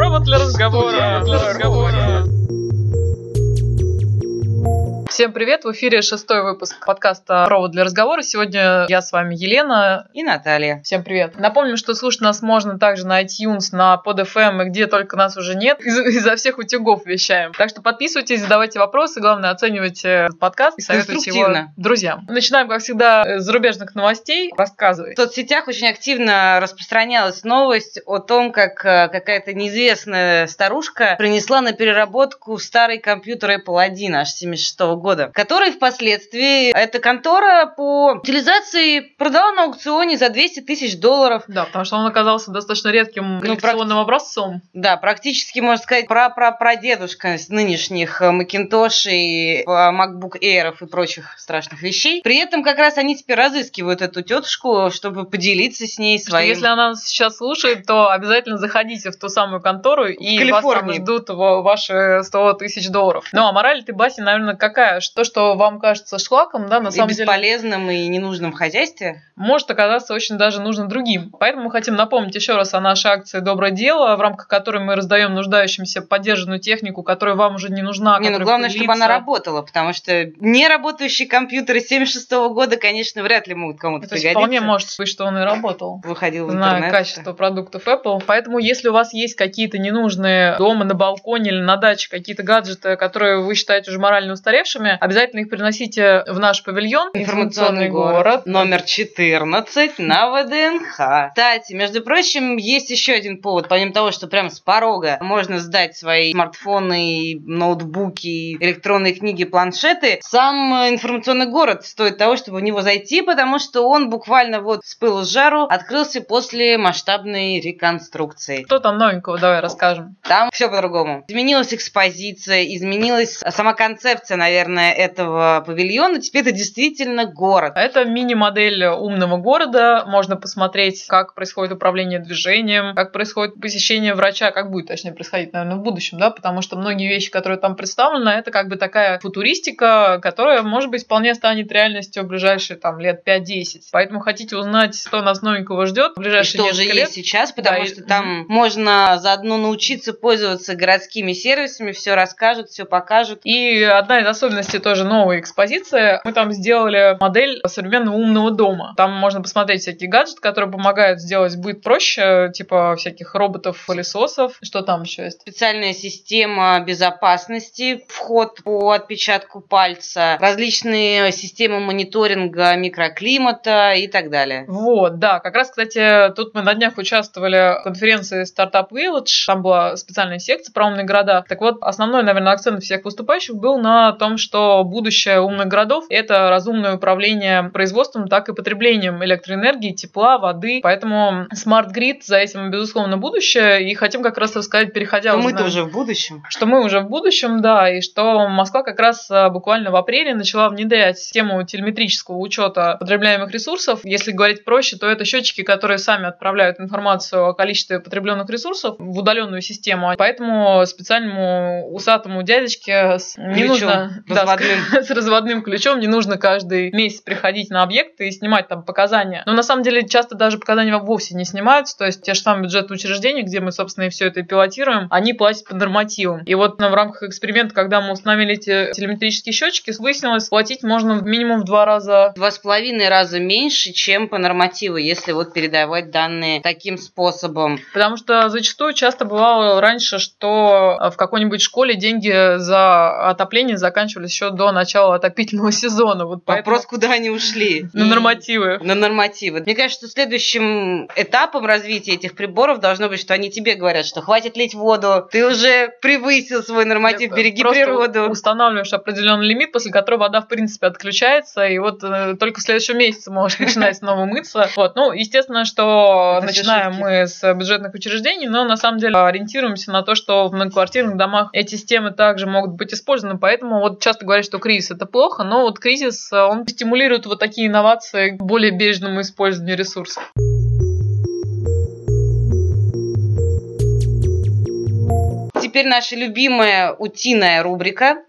Провод для разговора. Для разговора. Всем привет! В эфире шестой выпуск подкаста «Провод для разговора». Сегодня я с вами Елена и Наталья. Всем привет! Напомню, что слушать нас можно также на iTunes, на PodFM и где только нас уже нет. Из- изо всех утюгов вещаем. Так что подписывайтесь, задавайте вопросы, главное оценивайте подкаст и советуйте его друзьям. Начинаем, как всегда, с зарубежных новостей. Рассказывай. В соцсетях очень активно распространялась новость о том, как э, какая-то неизвестная старушка принесла на переработку старый компьютер Apple 1 аж 76 года, который впоследствии эта контора по утилизации продала на аукционе за 200 тысяч долларов. Да, потому что он оказался достаточно редким Ну, коллекционным образцом. Да, практически, можно сказать, пра-пра-прадедушка нынешних э, Macintosh и э, MacBook Air и прочих страшных вещей. При этом как раз они теперь разыскивают эту тетушку, чтобы поделиться с ней Что своим... Если она нас сейчас слушает, то обязательно заходите в ту самую контору, и вас там ждут ва- ваши 100 тысяч долларов. Ну, а мораль этой басни, наверное, какая? То, что вам кажется шлаком, да, на и самом деле бесполезным и ненужным в хозяйстве. может оказаться очень даже нужным другим. Поэтому мы хотим напомнить еще раз о нашей акции «Доброе дело», в рамках которой мы раздаем нуждающимся поддержанную технику, которая вам уже не нужна. Не, ну главное, чтобы пылится. она работала, потому что неработающие компьютеры 76 года, конечно, вряд ли могут кому-то То есть пригодиться. вполне может быть, что он и работал. Выходил в Зная интернет. качество продуктов Apple. Поэтому, если у вас есть какие-то ненужные дома, на балконе или на даче какие-то гаджеты, которые вы считаете уже морально устаревшими, обязательно их приносите в наш павильон Информационный город. Номер 14 на ВДНХ. Кстати, между прочим, есть еще один повод. Помимо того, что прямо с порога можно сдать свои смартфоны, ноутбуки, электронные книги, планшеты, сам э, информационный город стоит того, чтобы в него зайти, потому что он буквально вот с пылу с жару открылся после масштабной реконструкции. Что там новенького, давай расскажем. Там все по-другому. Изменилась экспозиция, изменилась сама концепция, наверное, этого павильона. Теперь это действительно город. Это мини-модель умного города. Можно посмотреть, как происходит управление движением, как происходит посещение врача, как будет, точнее, происходить, наверное, в будущем, да, потому что многие вещи, которые там представлены, это как бы такая футуристика, которая, может быть, вполне станет реальностью в ближайшие там лет 5-10. Поэтому хотите узнать, что нас новенького ждет в И ближайшие что уже лет, есть сейчас, потому Да, и- что там можно заодно научиться пользоваться городскими сервисами, все расскажут, все покажут. И одна из особенностей тоже новой экспозиции. Мы там сделали модель современного умного дома. Там можно посмотреть всякие гаджеты, которые помогают сделать быт проще, типа всяких роботов-пылесосов. Что там еще есть? Специальная система безопасности, вход по отпечатку пальца, различные системы мониторинга микроклимата и так далее. Вот, да, как раз, кстати, тут мы на днях участвовали в конференции Startup Village, там была специальная секция про умные города. Так вот, основной, наверное, акцент всех выступающих был на том, что будущее умных городов – это разумное управление производством, так и потреблением электроэнергии, тепла, воды. Поэтому Grid за этим, безусловно, будущее. И хотим как раз рассказать, переходя уже мы-то уже в будущем. что мы уже в будущем, да, и что Москва как раз а, буквально в апреле начала внедрять систему телеметрического учета потребляемых ресурсов. Если говорить проще, то это счетчики, которые сами отправляют информацию о количестве потребленных ресурсов в удаленную систему. Поэтому специальному усатому дядечке не Ключом нужно да, с- разводным. с разводным ключом не нужно каждый месяц приходить на объекты и снимать там показания. Но на самом деле часто даже показания вовсе не снимаются, то есть те же самые бюджетные учреждения, где мы, собственно, и все это и пилотируем, они платят по нормативам. И вот в рамках эксперимента, когда мы установили эти телеметрические счетчики, выяснилось, платить можно минимум в два раза Два с половиной раза меньше, чем по нормативу, если вот передавать данные таким способом. Потому что зачастую часто бывало раньше, что в какой-нибудь школе деньги за отопление заканчивались еще до начала отопительного сезона. Вот поэтому Вопрос, куда они ушли? на нормативы. На нормативы. Мне кажется, что следующим этапом развития этих приборов должно быть, что они тебе говорят, что хватит лить воду, ты уже превысил свой норматив, береги природу. устанавливаешь определенный лимит, после которого вода, в принципе, отключается, и вот э, только в следующем месяце можешь начинать снова мыться. Вот. Ну, естественно, что Это начинаем мы с бюджетных учреждений, но на самом деле ориентируемся на то, что в многоквартирных домах эти системы также могут быть использованы, поэтому вот часто говорят, что кризис это плохо, но вот кризис, э, он стимулирует вот такие инновации к более бережному использованию ресурсов. Теперь наша любимая утиная рубрика.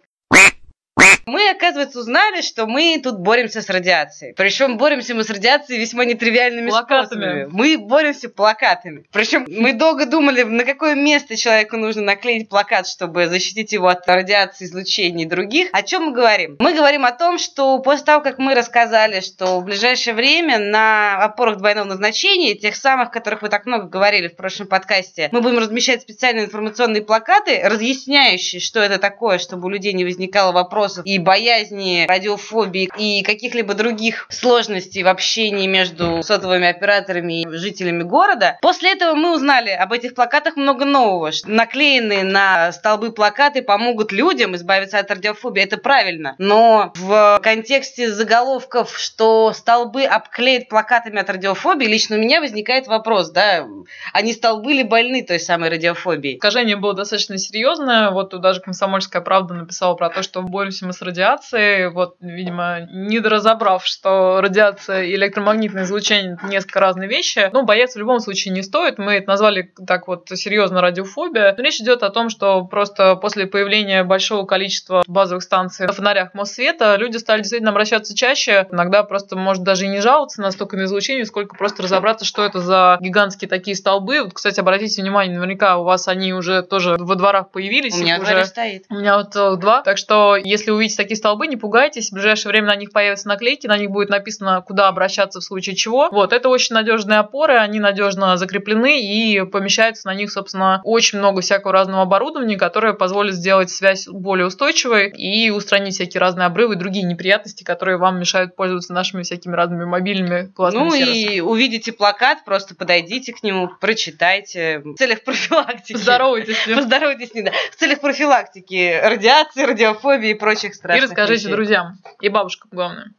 Мы, оказывается, узнали, что мы тут боремся с радиацией. Причем боремся мы с радиацией весьма нетривиальными Плакатами. способами. Мы боремся плакатами. Причем мы долго думали, на какое место человеку нужно наклеить плакат, чтобы защитить его от радиации, излучений и других. О чем мы говорим? Мы говорим о том, что после того, как мы рассказали, что в ближайшее время на опорах двойного назначения, тех самых, о которых вы так много говорили в прошлом подкасте, мы будем размещать специальные информационные плакаты, разъясняющие, что это такое, чтобы у людей не возникало вопросов и боязни, радиофобии и каких-либо других сложностей в общении между сотовыми операторами и жителями города. После этого мы узнали об этих плакатах много нового. Наклеенные на столбы плакаты помогут людям избавиться от радиофобии. Это правильно. Но в контексте заголовков, что столбы обклеят плакатами от радиофобии, лично у меня возникает вопрос, да, они столбы ли больны той самой радиофобией? Искажение было достаточно серьезное. Вот тут даже «Комсомольская правда» написала про то, что боремся с радиацией. Вот, видимо, недоразобрав, что радиация и электромагнитное излучение – это несколько разные вещи. Ну, бояться в любом случае не стоит. Мы это назвали так вот серьезно радиофобия. Но речь идет о том, что просто после появления большого количества базовых станций на фонарях Моссвета люди стали действительно обращаться чаще. Иногда просто, может, даже и не жаловаться настолько на излучение, сколько просто разобраться, что это за гигантские такие столбы. Вот, кстати, обратите внимание, наверняка у вас они уже тоже во дворах появились. У меня уже... стоит. У меня вот целых два. Так что, если увидите такие столбы, не пугайтесь. В ближайшее время на них появятся наклейки, на них будет написано, куда обращаться в случае чего. Вот, это очень надежные опоры, они надежно закреплены и помещаются на них, собственно, очень много всякого разного оборудования, которое позволит сделать связь более устойчивой и устранить всякие разные обрывы и другие неприятности, которые вам мешают пользоваться нашими всякими разными мобильными классными Ну сервисами. и увидите плакат, просто подойдите к нему, прочитайте в целях профилактики. Здоровайтесь с ним. Поздоровайтесь с ним, да. В целях профилактики радиации, радиофобии и прочих И страшных расскажите вещей. друзьям. И бабушкам, главное.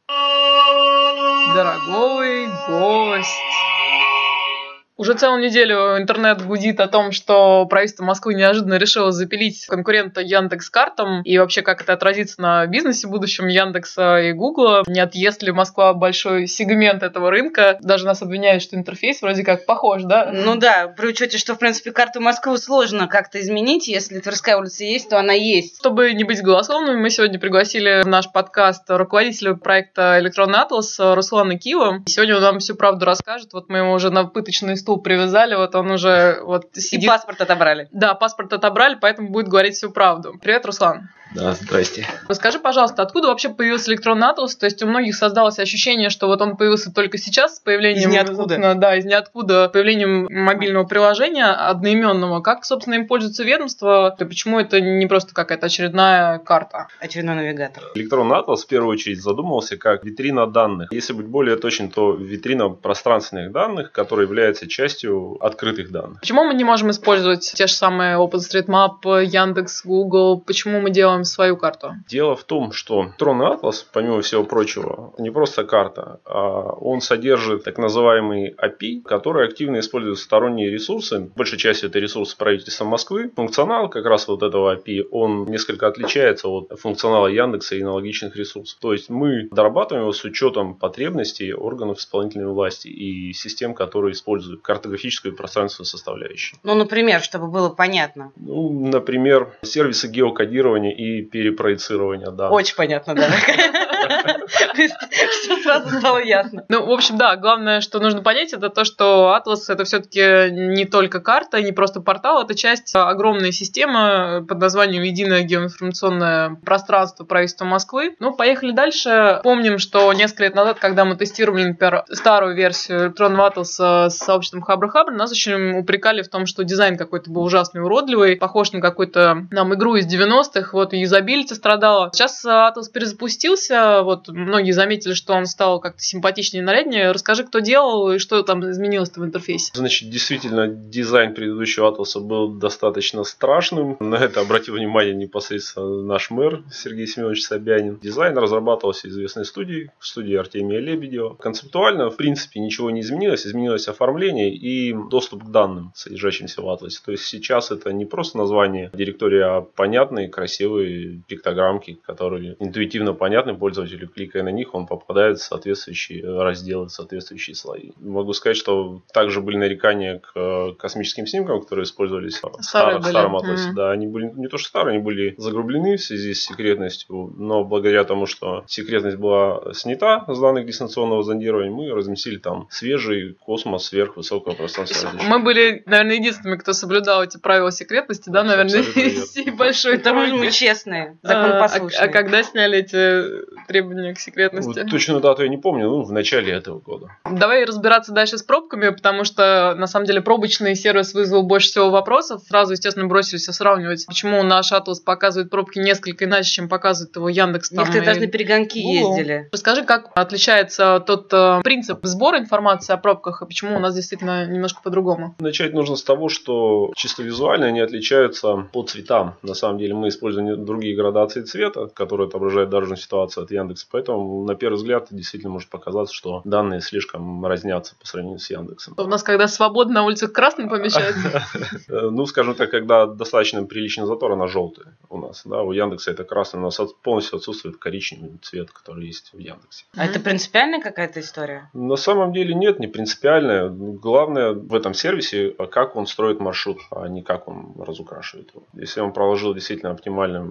Дорогой гость. Уже целую неделю интернет гудит о том, что правительство Москвы неожиданно решило запилить конкурента Яндекс картам и вообще как это отразится на бизнесе будущем Яндекса и Гугла. Не отъест ли Москва большой сегмент этого рынка? Даже нас обвиняют, что интерфейс вроде как похож, да? Ну да, при учете, что, в принципе, карту Москвы сложно как-то изменить. Если Тверская улица есть, то она есть. Чтобы не быть голословными, мы сегодня пригласили в наш подкаст руководителя проекта «Электронный атлас» Руслана Киева. И сегодня он нам всю правду расскажет. Вот мы его уже на пыточный стул привязали, вот он уже вот И сидит. паспорт отобрали. Да, паспорт отобрали, поэтому будет говорить всю правду. Привет, Руслан. Да, здрасте. Расскажи, пожалуйста, откуда вообще появился электронный атлас? То есть у многих создалось ощущение, что вот он появился только сейчас с появлением... Из ниоткуда. собственно, Да, из ниоткуда. Появлением мобильного приложения одноименного. Как, собственно, им пользуется ведомство? И почему это не просто какая-то очередная карта? Очередной навигатор. Электронный атлас в первую очередь задумывался как витрина данных. Если быть более точным, то витрина пространственных данных, которая является частью открытых данных. Почему мы не можем использовать те же самые OpenStreetMap, Яндекс, Google? Почему мы делаем свою карту? Дело в том, что электронный атлас, помимо всего прочего, не просто карта, а он содержит так называемый API, который активно использует сторонние ресурсы. Большей частью это ресурсы правительства Москвы. Функционал как раз вот этого API, он несколько отличается от функционала Яндекса и аналогичных ресурсов. То есть мы дорабатываем его с учетом потребностей органов исполнительной власти и систем, которые используют картографическую и пространственную составляющую. Ну, например, чтобы было понятно. Ну, например, сервисы геокодирования и перепроецирования данных. Очень понятно, да. Все сразу стало ясно. Ну, в общем, да, главное, что нужно понять, это то, что Atlas это все-таки не только карта, не просто портал, это часть огромной системы под названием Единое геоинформационное пространство правительства Москвы. Ну, поехали дальше. Помним, что несколько лет назад, когда мы тестировали, например, старую версию электронного Atlas с сообществом Хабр Хабр, нас очень упрекали в том, что дизайн какой-то был ужасный, уродливый, похож на какую-то нам игру из 90-х, вот и юзабилити страдала. Сейчас Atlas перезапустился, вот многие заметили, что он стал как-то симпатичнее и наряднее. Расскажи, кто делал и что там изменилось в интерфейсе. Значит, действительно, дизайн предыдущего атласа был достаточно страшным. На это обратил внимание непосредственно наш мэр Сергей Семенович Собянин. Дизайн разрабатывался известной студией, студией Артемия Лебедева. Концептуально, в принципе, ничего не изменилось. Изменилось оформление и доступ к данным, содержащимся в атласе. То есть сейчас это не просто название директории, а понятный, красивый простые пиктограммки, которые интуитивно понятны пользователю. Кликая на них, он попадает в соответствующие разделы, соответствующие слои. Могу сказать, что также были нарекания к э, космическим снимкам, которые использовались в старом, старом атласе. Mm-hmm. Да, они были не то что старые, они были загрублены в связи с секретностью, но благодаря тому, что секретность была снята с данных дистанционного зондирования, мы разместили там свежий космос сверхвысокого пространства. Мы были, наверное, единственными, кто соблюдал эти правила секретности, да, наверное, всей большой Потому что мы честные, а, а, а когда сняли эти требования к секретности? Точную дату я не помню, ну, в начале этого года. Давай разбираться дальше с пробками, потому что, на самом деле, пробочный сервис вызвал больше всего вопросов. Сразу, естественно, бросились сравнивать, почему наш Атлас показывает пробки несколько иначе, чем показывает его Яндекс. Там, Некоторые даже на перегонки Google. ездили. Расскажи, как отличается тот э, принцип сбора информации о пробках, и почему у нас действительно немножко по-другому? Начать нужно с того, что чисто визуально они отличаются по цветам. На самом деле мы используем другие градации цвета, которые отображают дорожную ситуацию от Яндекса. Поэтому на первый взгляд действительно может показаться, что данные слишком разнятся по сравнению с Яндексом. У нас когда свободно на улицах красным помещается? Ну, скажем так, когда достаточно приличный затор, она желтая у нас. Да, у Яндекса это красный, у нас полностью отсутствует коричневый цвет, который есть в Яндексе. А это принципиальная какая-то история? На самом деле нет, не принципиальная. Главное в этом сервисе, как он строит маршрут, а не как он разукрашивает его. Если он проложил действительно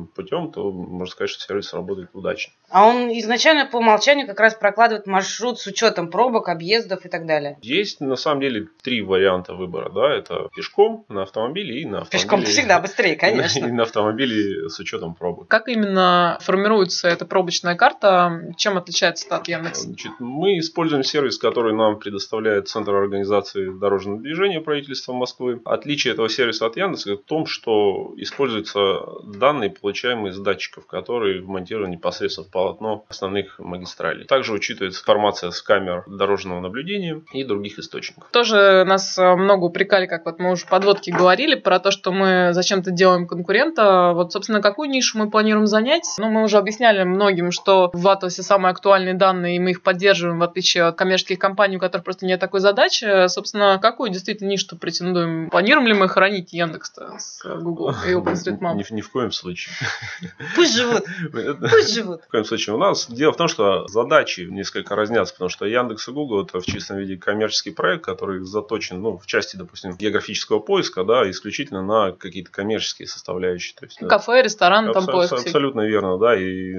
оптимальным путем, то можно сказать, что сервис работает удачно. А он изначально по умолчанию как раз прокладывает маршрут с учетом пробок, объездов и так далее? Есть на самом деле три варианта выбора. Да? Это пешком, на автомобиле и на автомобиле. Пешком всегда быстрее, конечно. И на автомобиле с учетом пробок. Как именно формируется эта пробочная карта? Чем отличается от Яндекса? Значит, мы используем сервис, который нам предоставляет Центр организации дорожного движения правительства Москвы. Отличие этого сервиса от Яндекса в том, что используются данные, получаемые из датчиков, которые вмонтированы непосредственно в полотно основных магистралей. Также учитывается информация с камер дорожного наблюдения и других источников. Тоже нас э, много упрекали, как вот мы уже подводки говорили, про то, что мы зачем-то делаем конкурента. Вот, собственно, какую нишу мы планируем занять? Ну, мы уже объясняли многим, что в Атласе самые актуальные данные, и мы их поддерживаем, в отличие от коммерческих компаний, у которых просто нет такой задачи. Собственно, какую действительно нишу претендуем? Планируем ли мы хранить Яндекс с Google и OpenStreetMap? Ни, ни в коем случае. Пусть живут. Пусть живут. В коем случае. У нас дело в том, что задачи несколько разнятся, потому что Яндекс и Google это в чистом виде коммерческий проект, который заточен, ну, в части, допустим, географического поиска, да, исключительно на какие-то коммерческие составляющие. То есть, Кафе, ресторан, там поиск. Абсолютно верно, да, и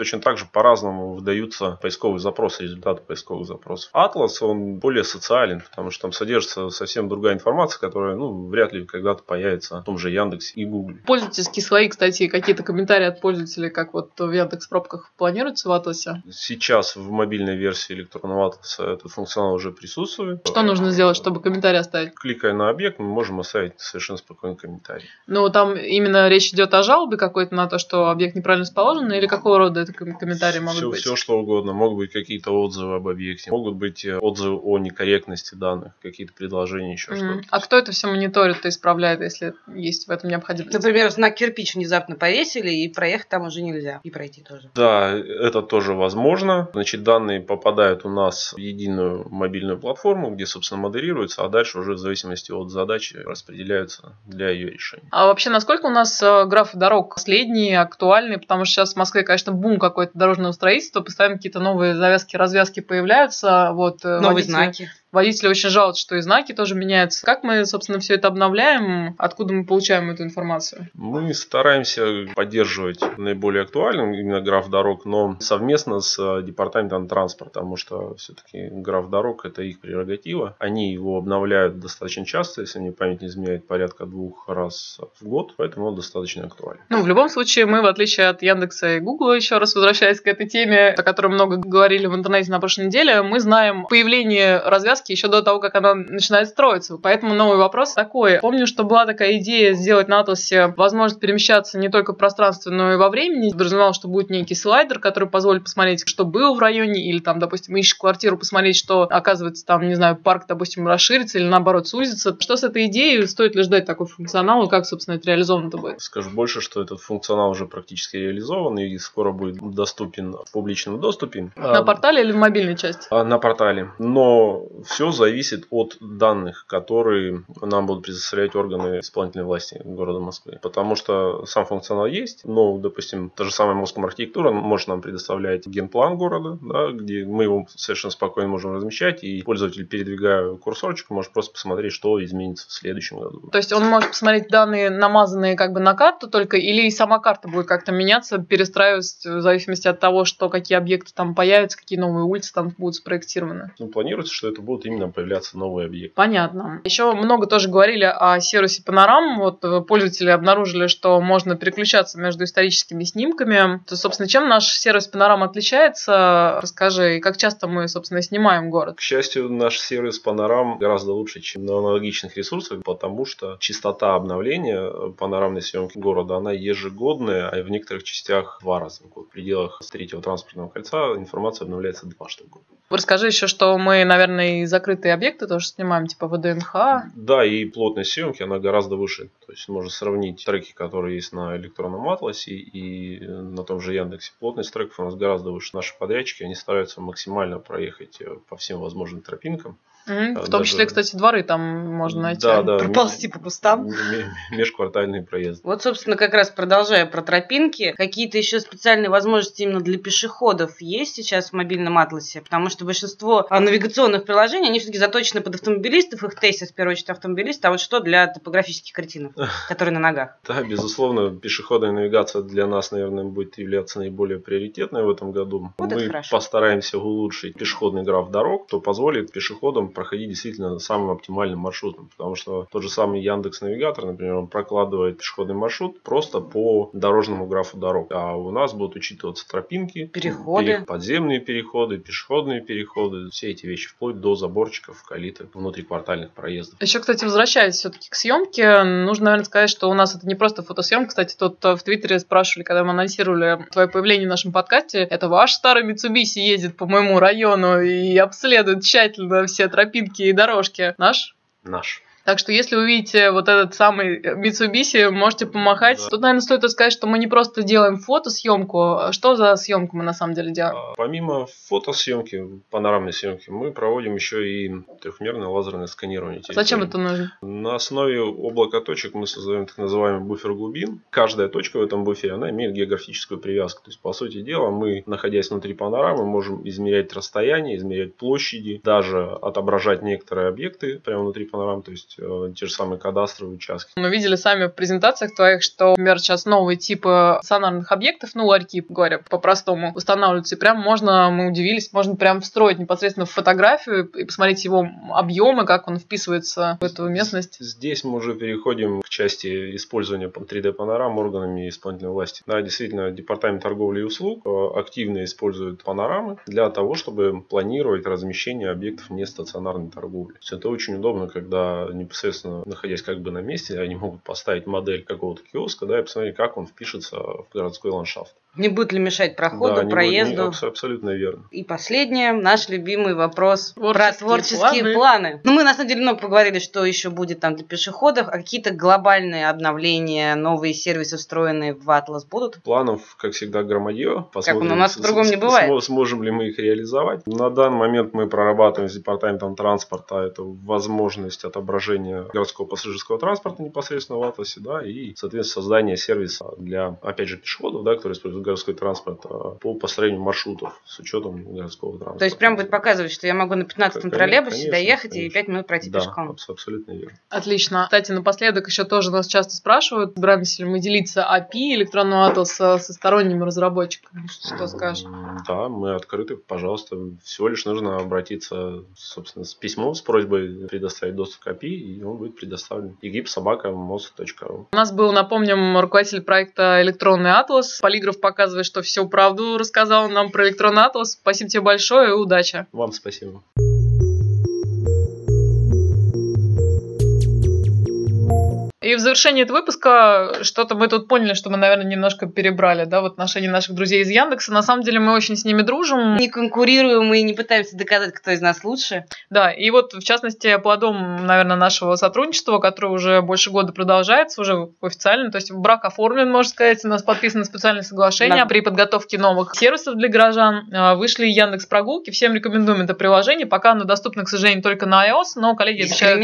Точно так же по-разному выдаются поисковые запросы, результаты поисковых запросов. Атлас, он более социален, потому что там содержится совсем другая информация, которая, ну, вряд ли когда-то появится в том же Яндексе и Гугле. Пользовательские свои, кстати, какие-то комментарии от пользователей, как вот в Яндекс пробках планируется в Атласе? Сейчас в мобильной версии электронного Атласа этот функционал уже присутствует. Что нужно сделать, чтобы комментарий оставить? Кликая на объект, мы можем оставить совершенно спокойный комментарий. Ну, там именно речь идет о жалобе какой-то на то, что объект неправильно расположен, или какого рода это комментарии могут все, быть? Все, что угодно. Могут быть какие-то отзывы об объекте, могут быть э, отзывы о некорректности данных, какие-то предложения, еще mm-hmm. что-то. А кто это все мониторит и исправляет, если есть в этом необходимость? Например, знак кирпич внезапно повесили, и проехать там уже нельзя, и пройти тоже. Да, это тоже возможно. Значит, данные попадают у нас в единую мобильную платформу, где, собственно, модерируются, а дальше уже в зависимости от задачи распределяются для ее решения. А вообще, насколько у нас э, графы дорог последние, актуальные? Потому что сейчас в Москве, конечно, бум какое-то дорожного строительства, постоянно какие-то новые завязки, развязки появляются. Вот, э, Новые водители... знаки. Водители очень жалуются, что и знаки тоже меняются. Как мы, собственно, все это обновляем? Откуда мы получаем эту информацию? Мы стараемся поддерживать наиболее актуальным именно граф дорог, но совместно с э, департаментом транспорта, потому что все-таки граф дорог это их прерогатива. Они его обновляют достаточно часто, если мне память не изменяет, порядка двух раз в год, поэтому он достаточно актуален. Ну, в любом случае, мы, в отличие от Яндекса и Гугла, еще раз возвращаясь к этой теме, о которой много говорили в интернете на прошлой неделе, мы знаем появление развязки связки еще до того, как она начинает строиться. Поэтому новый вопрос такой. Помню, что была такая идея сделать на Атласе возможность перемещаться не только в пространстве, но и во времени. Подразумевал, что будет некий слайдер, который позволит посмотреть, что было в районе, или там, допустим, ищешь квартиру, посмотреть, что, оказывается, там, не знаю, парк, допустим, расширится или наоборот сузится. Что с этой идеей? Стоит ли ждать такой функционал и как, собственно, это реализовано-то будет? Скажу больше, что этот функционал уже практически реализован и скоро будет доступен в публичном доступе. На портале или в мобильной части? А, на портале. Но Все зависит от данных, которые нам будут предоставлять органы исполнительной власти города Москвы. Потому что сам функционал есть, но, допустим, та же самая Москва архитектура может нам предоставлять генплан города, да, где мы его совершенно спокойно можем размещать, и пользователь, передвигая курсорчик, может просто посмотреть, что изменится в следующем году. То есть он может посмотреть данные, намазанные как бы на карту только, или и сама карта будет как-то меняться, перестраиваться в зависимости от того, что какие объекты там появятся, какие новые улицы там будут спроектированы? Ну, планируется, что это будут именно появляться новые объекты. Понятно. Еще много тоже говорили о сервисе Панорам. Вот э, пользователи обнаружили, что можно переключаться между историческими снимками. То, собственно, чем наш сервис Панорам отличается? Расскажи, как часто мы, собственно, снимаем город? К счастью, наш сервис Панорам гораздо лучше, чем на аналогичных ресурсах, потому что частота обновления панорамной съемки города, она ежегодная, а в некоторых частях два раза в год. В пределах третьего транспортного кольца информация обновляется два штук в год. Расскажи еще, что мы, наверное, закрытые объекты тоже снимаем, типа ВДНХ. Да, и плотность съемки, она гораздо выше. То есть можно сравнить треки, которые есть на электронном атласе и на том же Яндексе. Плотность треков у нас гораздо выше. Наши подрядчики, они стараются максимально проехать по всем возможным тропинкам. Mm-hmm. В том числе, кстати, дворы там можно найти. Да, да. Проползти по кустам. Межквартальные проезды. Вот, собственно, как раз продолжая про тропинки, какие-то еще специальные возможности именно для пешеходов есть сейчас в мобильном атласе? Потому что большинство навигационных приложений, они все-таки заточены под автомобилистов, их тестят в первую очередь автомобилисты, а вот что для топографических кретинов, которые на ногах? Да, безусловно, пешеходная навигация для нас, наверное, будет являться наиболее приоритетной в этом году. Вот Мы постараемся улучшить пешеходный граф дорог, что позволит пешеходам проходить действительно самым оптимальным маршрутом. Потому что тот же самый Яндекс Навигатор, например, он прокладывает пешеходный маршрут просто по дорожному графу дорог. А у нас будут учитываться тропинки, переходы, подземные переходы, пешеходные переходы, все эти вещи, вплоть до заборчиков, калиток, внутриквартальных проездов. Еще, кстати, возвращаясь все-таки к съемке, нужно, наверное, сказать, что у нас это не просто фотосъемка. Кстати, тут в Твиттере спрашивали, когда мы анонсировали твое появление в нашем подкасте, это ваш старый Mitsubishi едет по моему району и обследует тщательно все тропинки и дорожки. Наш? Наш. Так что если увидите вот этот самый Mitsubishi, можете помахать. Да. Тут, наверное, стоит сказать, что мы не просто делаем фотосъемку. А что за съемку мы на самом деле делаем? А, помимо фотосъемки, панорамной съемки, мы проводим еще и трехмерное лазерное сканирование. Территории. Зачем это нужно? На основе облака точек мы создаем так называемый буфер глубин. Каждая точка в этом буфере, она имеет географическую привязку. То есть, по сути дела, мы, находясь внутри панорамы, можем измерять расстояние, измерять площади, даже отображать некоторые объекты прямо внутри панорамы. То есть, э, те же самые кадастровые участки. Мы видели сами в презентациях твоих, что, например, сейчас новые типы стационарных объектов, ну, ларьки, говоря по-простому, устанавливаются. И прям можно, мы удивились, можно прям встроить непосредственно в фотографию и посмотреть его объемы, как он вписывается в эту местность. Здесь мы уже переходим к части использования 3D-панорам органами исполнительной власти. Да, действительно, Департамент торговли и услуг э, активно использует панорамы для того, чтобы планировать размещение объектов нестационарной торговли. То есть это очень удобно, когда непосредственно находясь как бы на месте, они могут поставить модель какого-то киоска, да, и посмотреть, как он впишется в городской ландшафт. Не будет ли мешать проходу, да, проезду. Будет, не, абсолютно верно. И последнее, наш любимый вопрос творческие про творческие планы. планы. Ну, мы на самом деле много поговорили, что еще будет там для пешеходов, а какие-то глобальные обновления, новые сервисы, встроенные в Atlas будут? Планов, как всегда, громадье. Посмотрим, как у нас по-другому не бывает. Сможем ли мы их реализовать. На данный момент мы прорабатываем с департаментом транспорта это возможность отображения городского пассажирского транспорта непосредственно в Атласе, да, и, соответственно, создание сервиса для, опять же, пешеходов, да, которые используют городской транспорт а по построению маршрутов с учетом городского транспорта. То есть прям будет показывать, что я могу на 15-м троллейбусе доехать конечно. и 5 минут пройти да, пешком. абсолютно верно. Отлично. Кстати, напоследок еще тоже нас часто спрашивают, собираемся ли мы делиться API электронного атласа со сторонними разработчиками. Что скажешь? Да, мы открыты, пожалуйста. Всего лишь нужно обратиться, собственно, с письмом с просьбой предоставить доступ к API, и он будет предоставлен. egip.mos.ru У нас был, напомним, руководитель проекта «Электронный атлас». Полиграф показывает, что всю правду рассказал нам про электронный атлас. Спасибо тебе большое и удачи. Вам спасибо. И в завершении этого выпуска что-то мы тут поняли, что мы, наверное, немножко перебрали, да, в отношении наших друзей из Яндекса. На самом деле мы очень с ними дружим. Не конкурируем и не пытаемся доказать, кто из нас лучше. Да, и вот, в частности, плодом, наверное, нашего сотрудничества, которое уже больше года продолжается, уже официально, то есть брак оформлен, можно сказать, у нас подписано специальное соглашение да. при подготовке новых сервисов для горожан. А, вышли Яндекс Прогулки, всем рекомендуем это приложение, пока оно доступно, к сожалению, только на iOS, но коллеги обещают,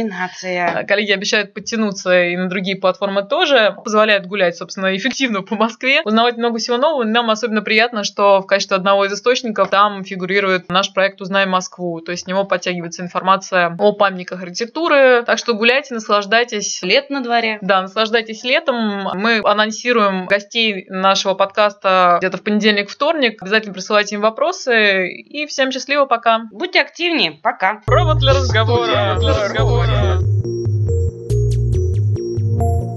коллеги обещают подтянуться и на другие платформы тоже, позволяют гулять, собственно, эффективно по Москве, узнавать много всего нового. Нам особенно приятно, что в качестве одного из источников там фигурирует наш проект «Узнай Москву», то есть с него подтягивается информация о памятниках архитектуры, так что гуляйте, наслаждайтесь. Лет на дворе. Да, наслаждайтесь летом. Мы анонсируем гостей нашего подкаста где-то в понедельник, вторник. Обязательно присылайте им вопросы. И всем счастливо, пока. Будьте активнее, пока. Провод для разговора. Провод для разговора.